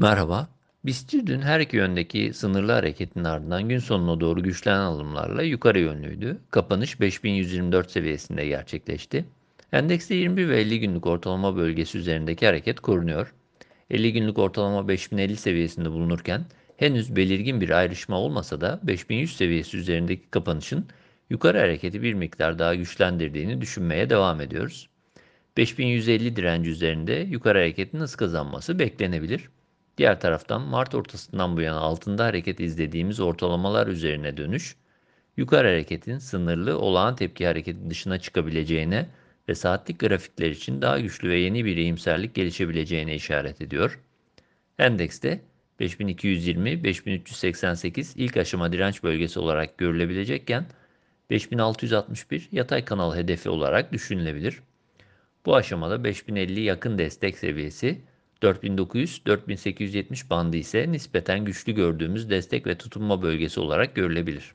Merhaba. BIST dün her iki yöndeki sınırlı hareketin ardından gün sonuna doğru güçlenen alımlarla yukarı yönlüydü. Kapanış 5124 seviyesinde gerçekleşti. Endekste 21 ve 50 günlük ortalama bölgesi üzerindeki hareket korunuyor. 50 günlük ortalama 5050 seviyesinde bulunurken henüz belirgin bir ayrışma olmasa da 5100 seviyesi üzerindeki kapanışın yukarı hareketi bir miktar daha güçlendirdiğini düşünmeye devam ediyoruz. 5150 direnci üzerinde yukarı hareketin hız kazanması beklenebilir. Diğer taraftan Mart ortasından bu yana altında hareket izlediğimiz ortalamalar üzerine dönüş, yukarı hareketin sınırlı olağan tepki hareketi dışına çıkabileceğine ve saatlik grafikler için daha güçlü ve yeni bir iyimserlik gelişebileceğine işaret ediyor. Endekste 5220-5388 ilk aşama direnç bölgesi olarak görülebilecekken 5661 yatay kanal hedefi olarak düşünülebilir. Bu aşamada 5050 yakın destek seviyesi 4900-4870 bandı ise nispeten güçlü gördüğümüz destek ve tutunma bölgesi olarak görülebilir.